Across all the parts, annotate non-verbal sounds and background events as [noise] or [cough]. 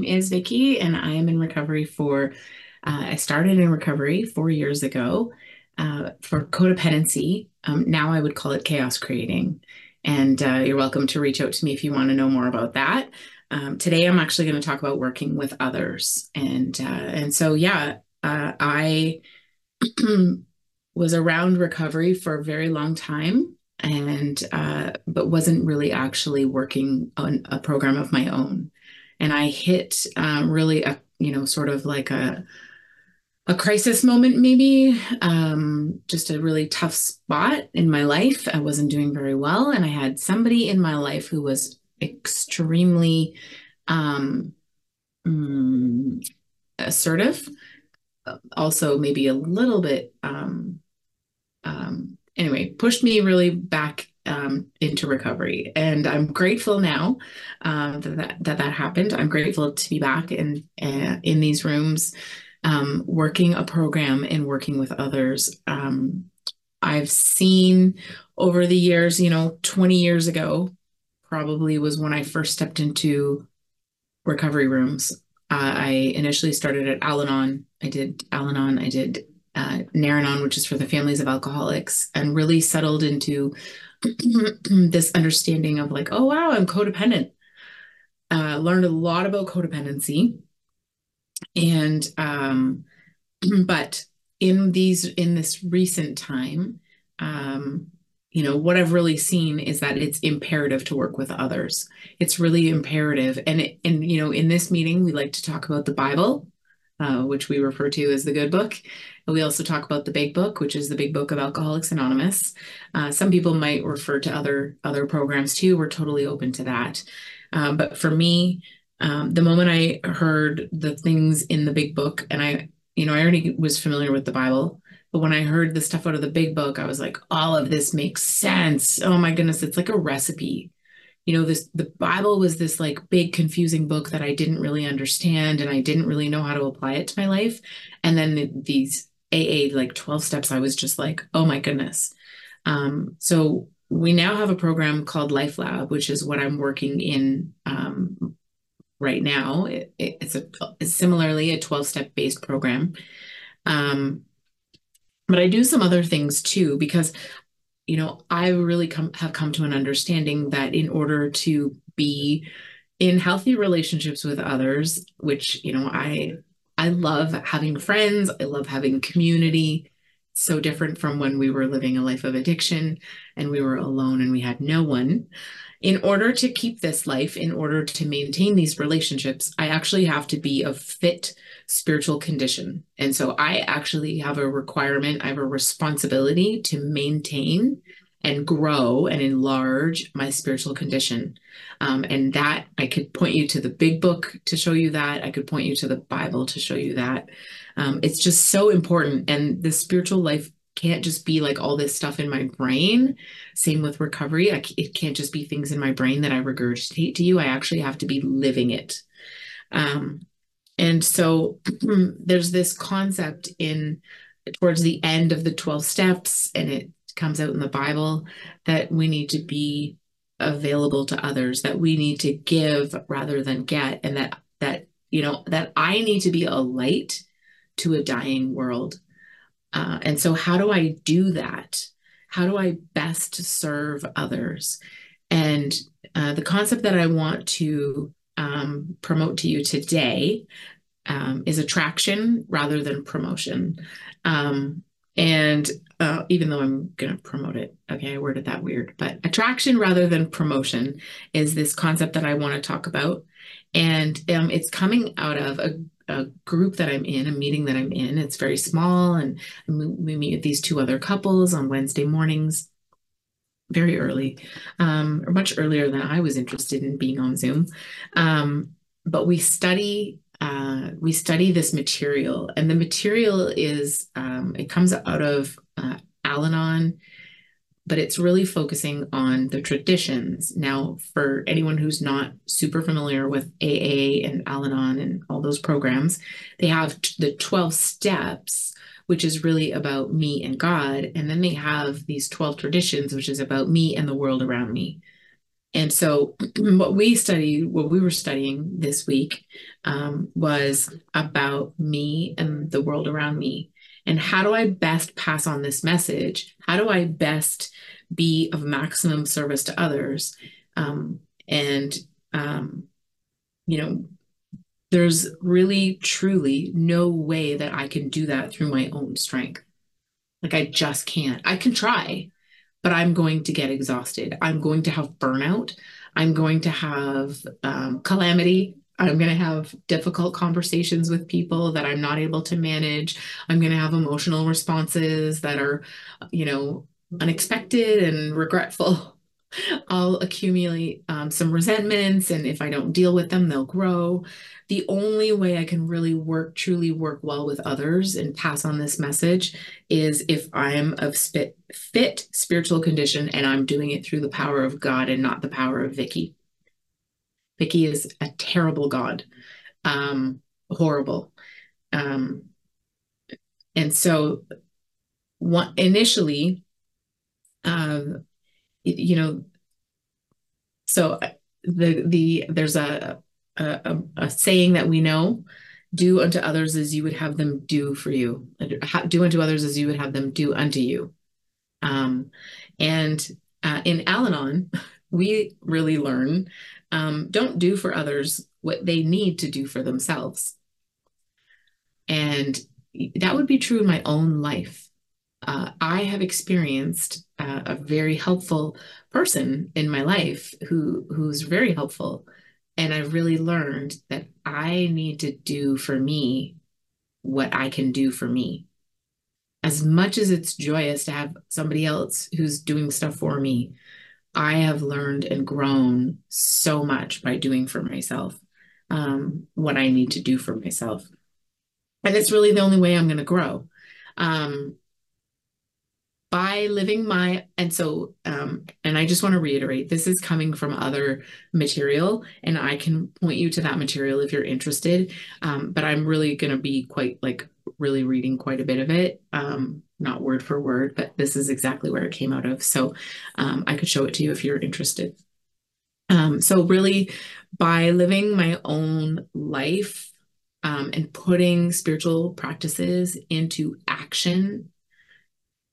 name is Vikki, and I am in recovery for, uh, I started in recovery four years ago uh, for codependency. Um, now I would call it chaos creating. And uh, you're welcome to reach out to me if you want to know more about that. Um, today, I'm actually going to talk about working with others. And, uh, and so, yeah, uh, I [clears throat] was around recovery for a very long time and uh, but wasn't really actually working on a program of my own and i hit um, really a you know sort of like a a crisis moment maybe um, just a really tough spot in my life. I wasn't doing very well and i had somebody in my life who was extremely um, mm, assertive also maybe a little bit um, um, anyway, pushed me really back um, into recovery. And I'm grateful now um, that, that, that happened. I'm grateful to be back in uh, in these rooms, um, working a program and working with others. Um, I've seen over the years, you know, 20 years ago, probably was when I first stepped into recovery rooms. Uh, I initially started at Al Anon. I did Al Anon. I did uh, Nar-Anon, which is for the families of alcoholics, and really settled into [clears throat] this understanding of like, oh wow, I'm codependent. Uh, learned a lot about codependency, and um, [clears throat] but in these in this recent time, um, you know what I've really seen is that it's imperative to work with others. It's really imperative, and it, and you know in this meeting we like to talk about the Bible uh, which we refer to as the good book. And we also talk about the big book, which is the big book of Alcoholics Anonymous. Uh, some people might refer to other other programs too. We're totally open to that. Um, but for me, um, the moment I heard the things in the big book, and I, you know, I already was familiar with the Bible, but when I heard the stuff out of the big book, I was like, all of this makes sense. Oh my goodness, it's like a recipe you know this the bible was this like big confusing book that i didn't really understand and i didn't really know how to apply it to my life. And then the, these aa like 12 steps i was just like oh my goodness. Um, so we now have a program called life lab which is what i'm working in um, right now. It, it, it's a it's similarly a 12 step based program. Um, but i do some other things too because you know, I really come have come to an understanding that in order to be in healthy relationships with others, which, you know, I I love having friends, I love having community. So different from when we were living a life of addiction and we were alone and we had no one. In order to keep this life, in order to maintain these relationships, I actually have to be a fit spiritual condition. And so I actually have a requirement, I have a responsibility to maintain and grow and enlarge my spiritual condition. Um, and that I could point you to the big book to show you that. I could point you to the Bible to show you that. Um, it's just so important. And the spiritual life can't just be like all this stuff in my brain. Same with recovery. I, it can't just be things in my brain that I regurgitate to you. I actually have to be living it. Um, and so [clears throat] there's this concept in towards the end of the 12 steps, and it comes out in the Bible that we need to be available to others, that we need to give rather than get, and that that you know that I need to be a light to a dying world. Uh, and so, how do I do that? How do I best serve others? And uh, the concept that I want to um, promote to you today um, is attraction rather than promotion. Um, and uh, even though I'm going to promote it, okay, I worded that weird, but attraction rather than promotion is this concept that I want to talk about. And um, it's coming out of a, a, group that I'm in, a meeting that I'm in. It's very small, and we meet with these two other couples on Wednesday mornings very early, um, or much earlier than I was interested in being on Zoom. Um, but we study uh, we study this material, and the material is um, it comes out of uh, Al-Anon, but it's really focusing on the traditions. Now, for anyone who's not super familiar with AA and Al-Anon and all those programs, they have the 12 steps which is really about me and God. And then they have these 12 traditions, which is about me and the world around me. And so, [clears throat] what we studied, what we were studying this week, um, was about me and the world around me. And how do I best pass on this message? How do I best be of maximum service to others? Um, and, um, you know, there's really, truly no way that I can do that through my own strength. Like, I just can't. I can try, but I'm going to get exhausted. I'm going to have burnout. I'm going to have um, calamity. I'm going to have difficult conversations with people that I'm not able to manage. I'm going to have emotional responses that are, you know, unexpected and regretful. [laughs] I'll accumulate um, some resentments, and if I don't deal with them, they'll grow. The only way I can really work, truly work well with others and pass on this message is if I'm of spit, fit spiritual condition and I'm doing it through the power of God and not the power of Vikki. Vikki is a terrible God, um, horrible. Um, and so, one, initially, um, you know, so uh, the the there's a a, a saying that we know: "Do unto others as you would have them do for you. Do unto others as you would have them do unto you." Um, and uh, in Al-Anon, [laughs] we really learn um, don't do for others what they need to do for themselves. And that would be true in my own life. Uh, I have experienced uh, a very helpful person in my life who who's very helpful, and I've really learned that I need to do for me what I can do for me. As much as it's joyous to have somebody else who's doing stuff for me, I have learned and grown so much by doing for myself um, what I need to do for myself. And it's really the only way I'm going to grow. Um, by living my and so um and i just want to reiterate this is coming from other material and i can point you to that material if you're interested um but i'm really going to be quite like really reading quite a bit of it um not word for word but this is exactly where it came out of. So um i could show it to you if you're interested. Um so really by living my own life um, and putting spiritual practices into action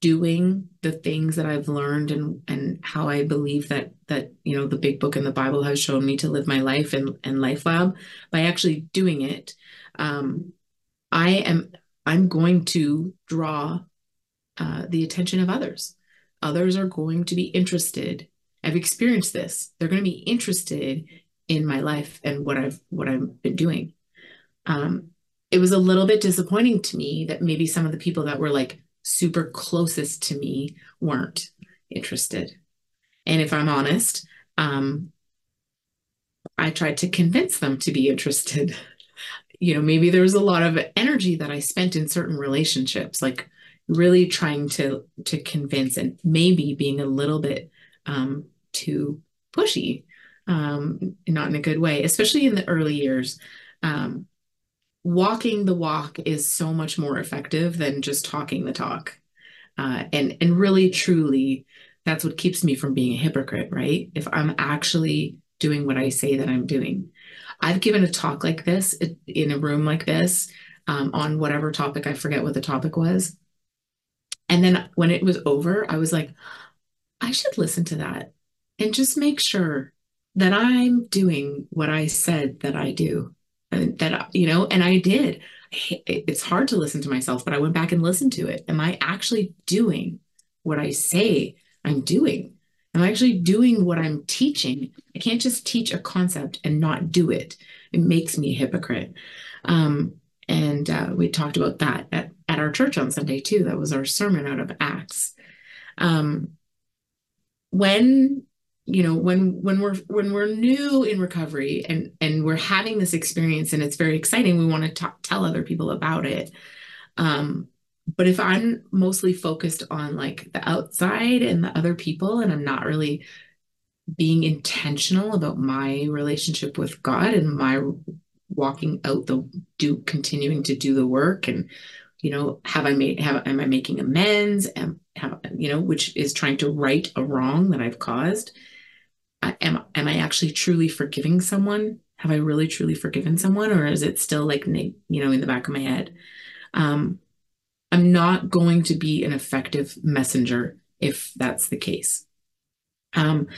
doing the things that I've learned and and how I believe that that you know the big book in the Bible has shown me to live my life and and life lab by actually doing it um, I am I'm going to draw uh, the attention of others others are going to be interested I've experienced this they're going to be interested in my life and what I've what I've been doing um, it was a little bit disappointing to me that maybe some of the people that were like super closest to me weren't interested. And if I'm honest, um, I tried to convince them to be interested. [laughs] you know, maybe there was a lot of energy that I spent in certain relationships, like really trying to to convince and maybe being a little bit um, too pushy, um, not in a good way, especially in the early years. Um, walking the walk is so much more effective than just talking the talk. Uh, and and really truly that's what keeps me from being a hypocrite, right? If I'm actually doing what I say that I'm doing. I've given a talk like this in a room like this um, on whatever topic, I forget what the topic was. And then when it was over, I was like, I should listen to that and just make sure that I'm doing what I said that I do. And that you know and i did. It's hard to listen to myself but i went back and listened to it. Am i actually doing what i say i'm doing? Am i actually doing what i'm teaching? I can't just teach a concept and not do it. It makes me a hypocrite. Um, and uh, we talked about that at, at our church on sunday too. That was our sermon out of acts. Um, when you know when when we're when we're new in recovery and and we're having this experience and it's very exciting we want to talk, tell other people about it. Um but if i'm mostly focused on like the outside and the other people and i'm not really being intentional about my relationship with god and my walking out the do continuing to do the work and you know have i made have am i making amends and have you know which is trying to right a wrong that i've caused am am I actually truly forgiving someone? Have I really truly forgiven someone, or is it still like you know in the back of my head? Um, I'm not going to be an effective messenger if that's the case. Um,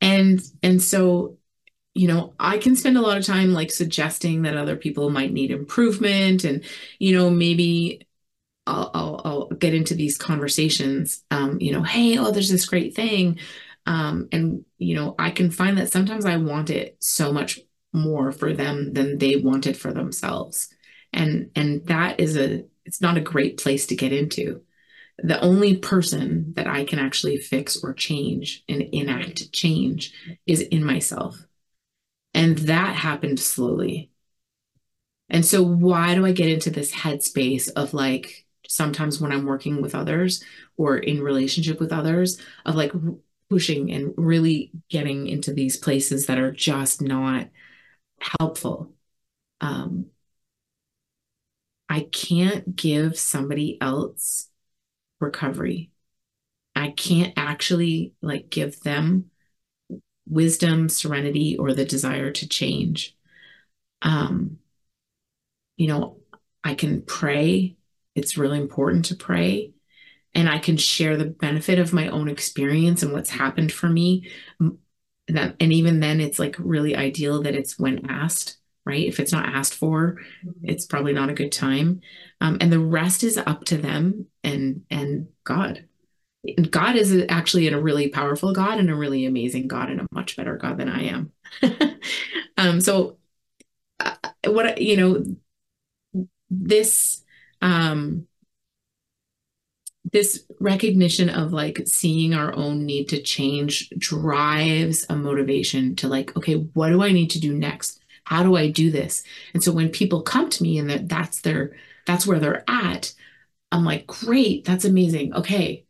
and and so you know i can spend a lot of time like suggesting that other people might need improvement and you know maybe i'll i'll, I'll get into these conversations um, you know hey oh there's this great thing um, and you know i can find that sometimes i want it so much more for them than they wanted for themselves and and that is a it's not a great place to get into the only person that I can actually fix or change and enact change is in myself. And that happened slowly. And so, why do I get into this headspace of like sometimes when I'm working with others or in relationship with others, of like pushing and really getting into these places that are just not helpful? Um, I can't give somebody else recovery. I can't actually like give them wisdom, serenity, or the desire to change. Um, you know, I can pray. It's really important to pray. And I can share the benefit of my own experience and what's happened for me. That, and even then, it's like really ideal that it's when asked, right? If it's not asked for, it's probably not a good time. Um, and the rest is up to them and and God. God is actually a really powerful God and a really amazing God and a much better God than I am. [laughs] um, so, uh, what you know, this um, this recognition of like seeing our own need to change drives a motivation to like, okay, what do I need to do next? How do I do this? And so when people come to me and that that's their that's where they're at, I'm like, great, that's amazing. Okay,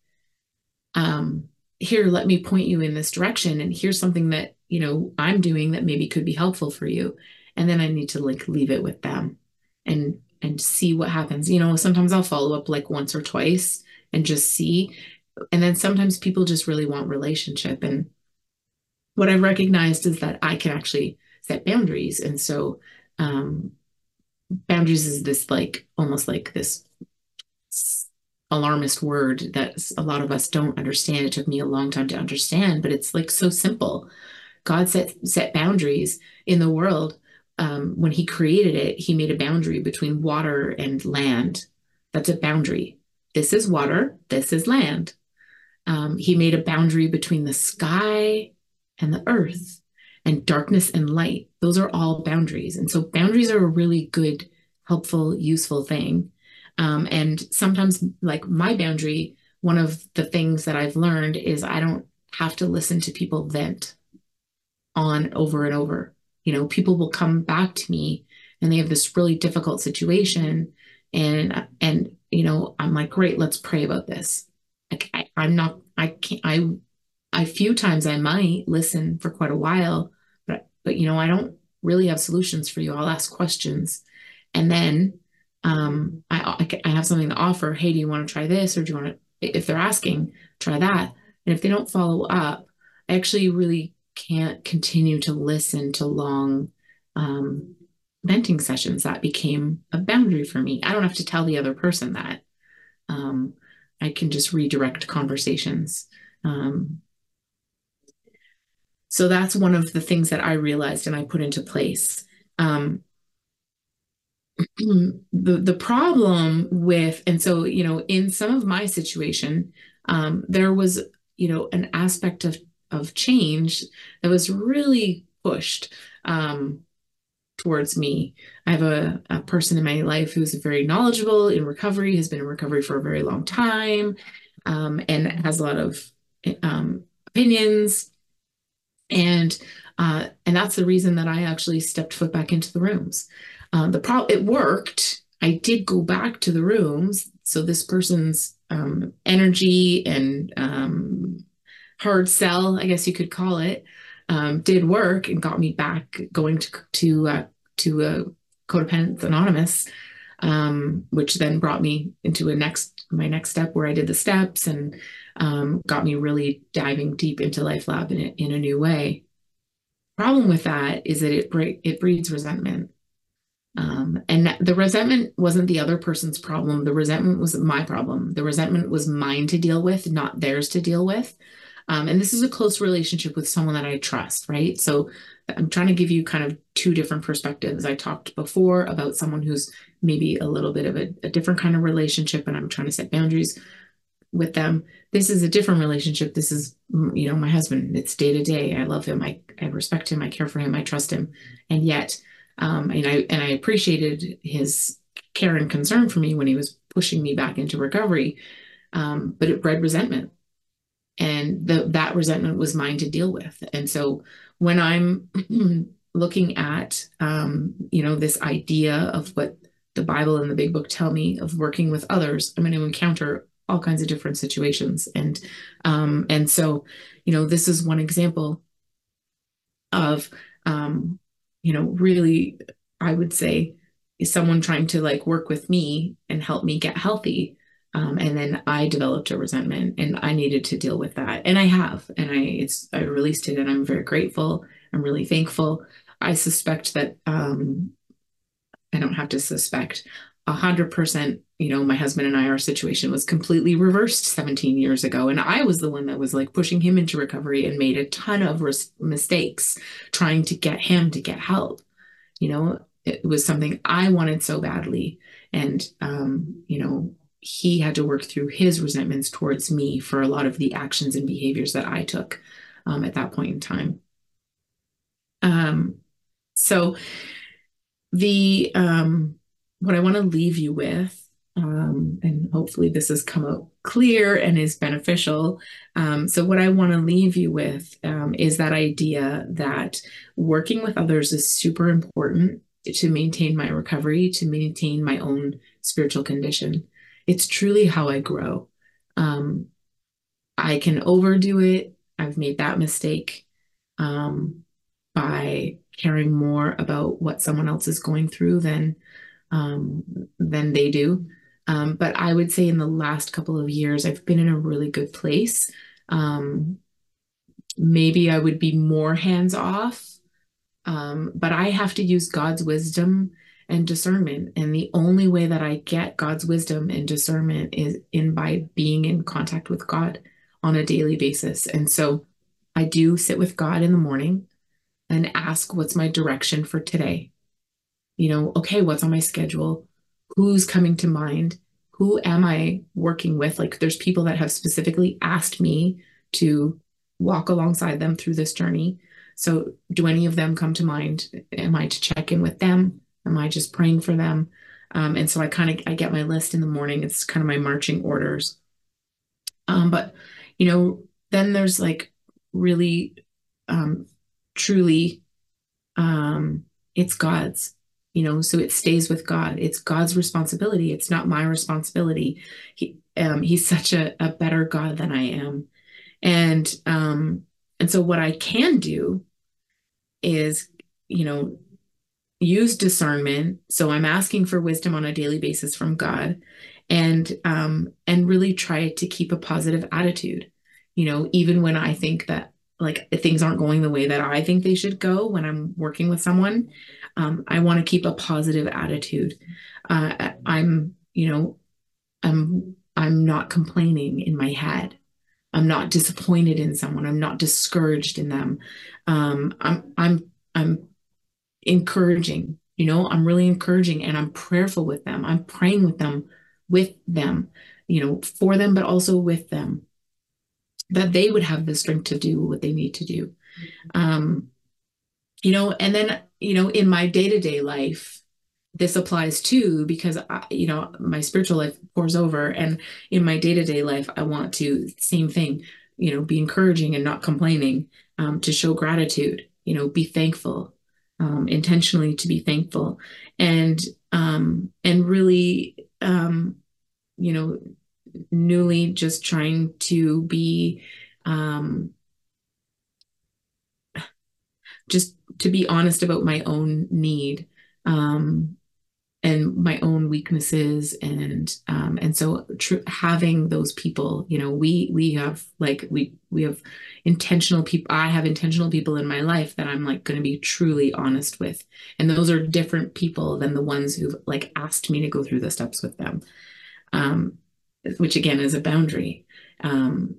um, here, let me point you in this direction. And here's something that, you know, I'm doing that maybe could be helpful for you. And then I need to like leave it with them and and see what happens. You know, sometimes I'll follow up like once or twice and just see. And then sometimes people just really want relationship. And what I've recognized is that I can actually set boundaries. And so um boundaries is this like almost like this alarmist word that a lot of us don't understand. It took me a long time to understand, but it's like so simple. God set set boundaries in the world. Um, when He created it, He made a boundary between water and land. That's a boundary. This is water. This is land. Um, he made a boundary between the sky and the earth, and darkness and light. Those are all boundaries, and so boundaries are a really good, helpful, useful thing. Um, and sometimes, like my boundary, one of the things that I've learned is I don't have to listen to people vent on over and over. You know, people will come back to me and they have this really difficult situation, and and you know, I'm like, great, let's pray about this. Like, I, I'm not, I can't, I, I few times I might listen for quite a while, but but you know, I don't really have solutions for you. I'll ask questions, and then um, I, I have something to offer. Hey, do you want to try this? Or do you want to, if they're asking, try that. And if they don't follow up, I actually really can't continue to listen to long um, venting sessions. That became a boundary for me. I don't have to tell the other person that. Um, I can just redirect conversations. Um, so that's one of the things that I realized and I put into place. Um, [clears throat] the the problem with and so you know in some of my situation um, there was you know an aspect of of change that was really pushed um, towards me. I have a, a person in my life who's very knowledgeable in recovery has been in recovery for a very long time um, and has a lot of um, opinions. And uh, and that's the reason that i actually stepped foot back into the rooms. Um, the pro it worked. I did go back to the rooms, so this person's um, energy and um, hard sell, I guess you could call it, um, did work and got me back going to to uh, to a codependent anonymous, um, which then brought me into a next my next step where I did the steps and um, got me really diving deep into Life Lab in a, in a new way. problem with that is that it break it breeds resentment. Um, and the resentment wasn't the other person's problem. The resentment was my problem. The resentment was mine to deal with, not theirs to deal with. Um, and this is a close relationship with someone that I trust, right? So I'm trying to give you kind of two different perspectives. I talked before about someone who's maybe a little bit of a, a different kind of relationship, and I'm trying to set boundaries with them. This is a different relationship. This is, you know, my husband. It's day to day. I love him. I, I respect him. I care for him. I trust him. And yet, um, and I and I appreciated his care and concern for me when he was pushing me back into recovery. Um, but it bred resentment, and the, that resentment was mine to deal with. And so when I'm [clears throat] looking at, um, you know, this idea of what the Bible and the Big Book tell me of working with others, I'm going to encounter all kinds of different situations, and um, and so, you know, this is one example of, um, you know, really, I would say, is someone trying to like work with me and help me get healthy. Um, and then I developed a resentment and I needed to deal with that. And I have, and I it's I released it and I'm very grateful. I'm really thankful. I suspect that um I don't have to suspect a hundred percent, you know, my husband and I, our situation was completely reversed 17 years ago. And I was the one that was like pushing him into recovery and made a ton of res- mistakes trying to get him to get help. You know, it was something I wanted so badly. And, um, you know, he had to work through his resentments towards me for a lot of the actions and behaviors that I took um, at that point in time. Um, so the um, what I want to leave you with, um, and hopefully this has come out clear and is beneficial. Um, so what I want to leave you with um, is that idea that working with others is super important to maintain my recovery, to maintain my own spiritual condition it's truly how I grow. Um, I can overdo it. I've made that mistake um, by caring more about what someone else is going through than um, than they do. Um, but I would say in the last couple of years, I've been in a really good place. Um, maybe I would be more hands off, um, but I have to use God's wisdom and discernment. And the only way that I get God's wisdom and discernment is in by being in contact with God on a daily basis. And so I do sit with God in the morning and ask, what's my direction for today? You know, okay, what's on my schedule? Who's coming to mind? Who am I working with? Like, there's people that have specifically asked me to walk alongside them through this journey. So, do any of them come to mind? Am I to check in with them? Am I just praying for them? Um, and so I kind of I get my list in the morning. It's kind of my marching orders. Um, but you know, then there's like really, um, truly, um, it's God's. You know, so it stays with God. It's God's responsibility. It's not my responsibility. He, um, he's such a, a better God than I am, and um, and so what I can do is, you know, use discernment. So I'm asking for wisdom on a daily basis from God and um and really try to keep a positive attitude. You know, even when I think that like things aren't going the way that I think they should go when I'm working with someone, um, I want to keep a positive attitude. Uh, I'm, you know, I'm I'm not complaining in my head. I'm not disappointed in someone. I'm not discouraged in them. Um, I'm I'm I'm encouraging. You know, I'm really encouraging and I'm prayerful with them. I'm praying with them, with them, you know, for them, but also with them, that they would have the strength to do what they need to do. Um, you know, and then, you know, in my day to day life, this applies too because I, you know my spiritual life pours over and in my day-to-day life i want to same thing you know be encouraging and not complaining um, to show gratitude you know be thankful um, intentionally to be thankful. And um, and really um, you know newly just trying to be um, just to be honest about my own need um, and my own weaknesses and um, and so tr- having those people you know we we have like we we have intentional people i have intentional people in my life that i'm like going to be truly honest with. And those are different people than the ones who've like asked me to go through the steps with them. Um, which again is a boundary. Um,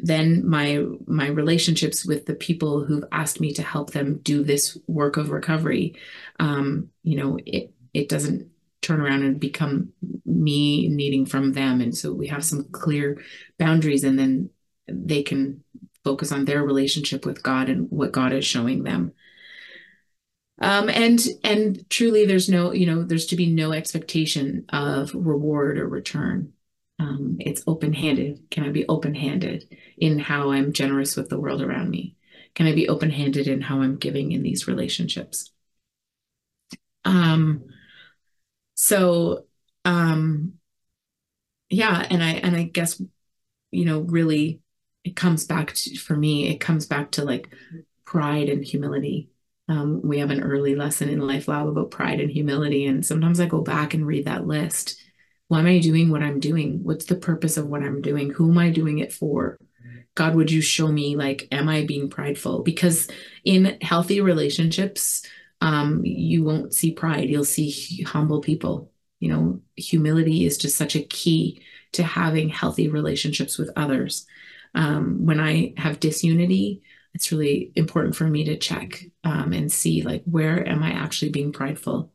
then my my relationships with the people who've asked me to help them do this work of recovery um, you know it it doesn't turn around and become me needing from them. And so we have some clear boundaries and then they can focus on their relationship with god and what god is showing them. Um, and and truly there's no you know there's to be no expectation of reward or return. Um, it's open-handed. Can i be open-handed in how i'm generous with the world around me? Can i be open-handed in how i'm giving in these relationships? Um so um yeah and i and i guess you know really it comes back to for me it comes back to like pride and humility. Um, we have an early lesson in life lab about pride and humility and sometimes i go back and read that list. Why am i doing what i'm doing? What's the purpose of what i'm doing? Who am i doing it for? God would you show me like am i being prideful? Because in healthy relationships um, you won't see pride. You'll see humble people. You know, humility is just such a key to having healthy relationships with others. Um, when I have disunity, it's really important for me to check um, and see like where am I actually being prideful.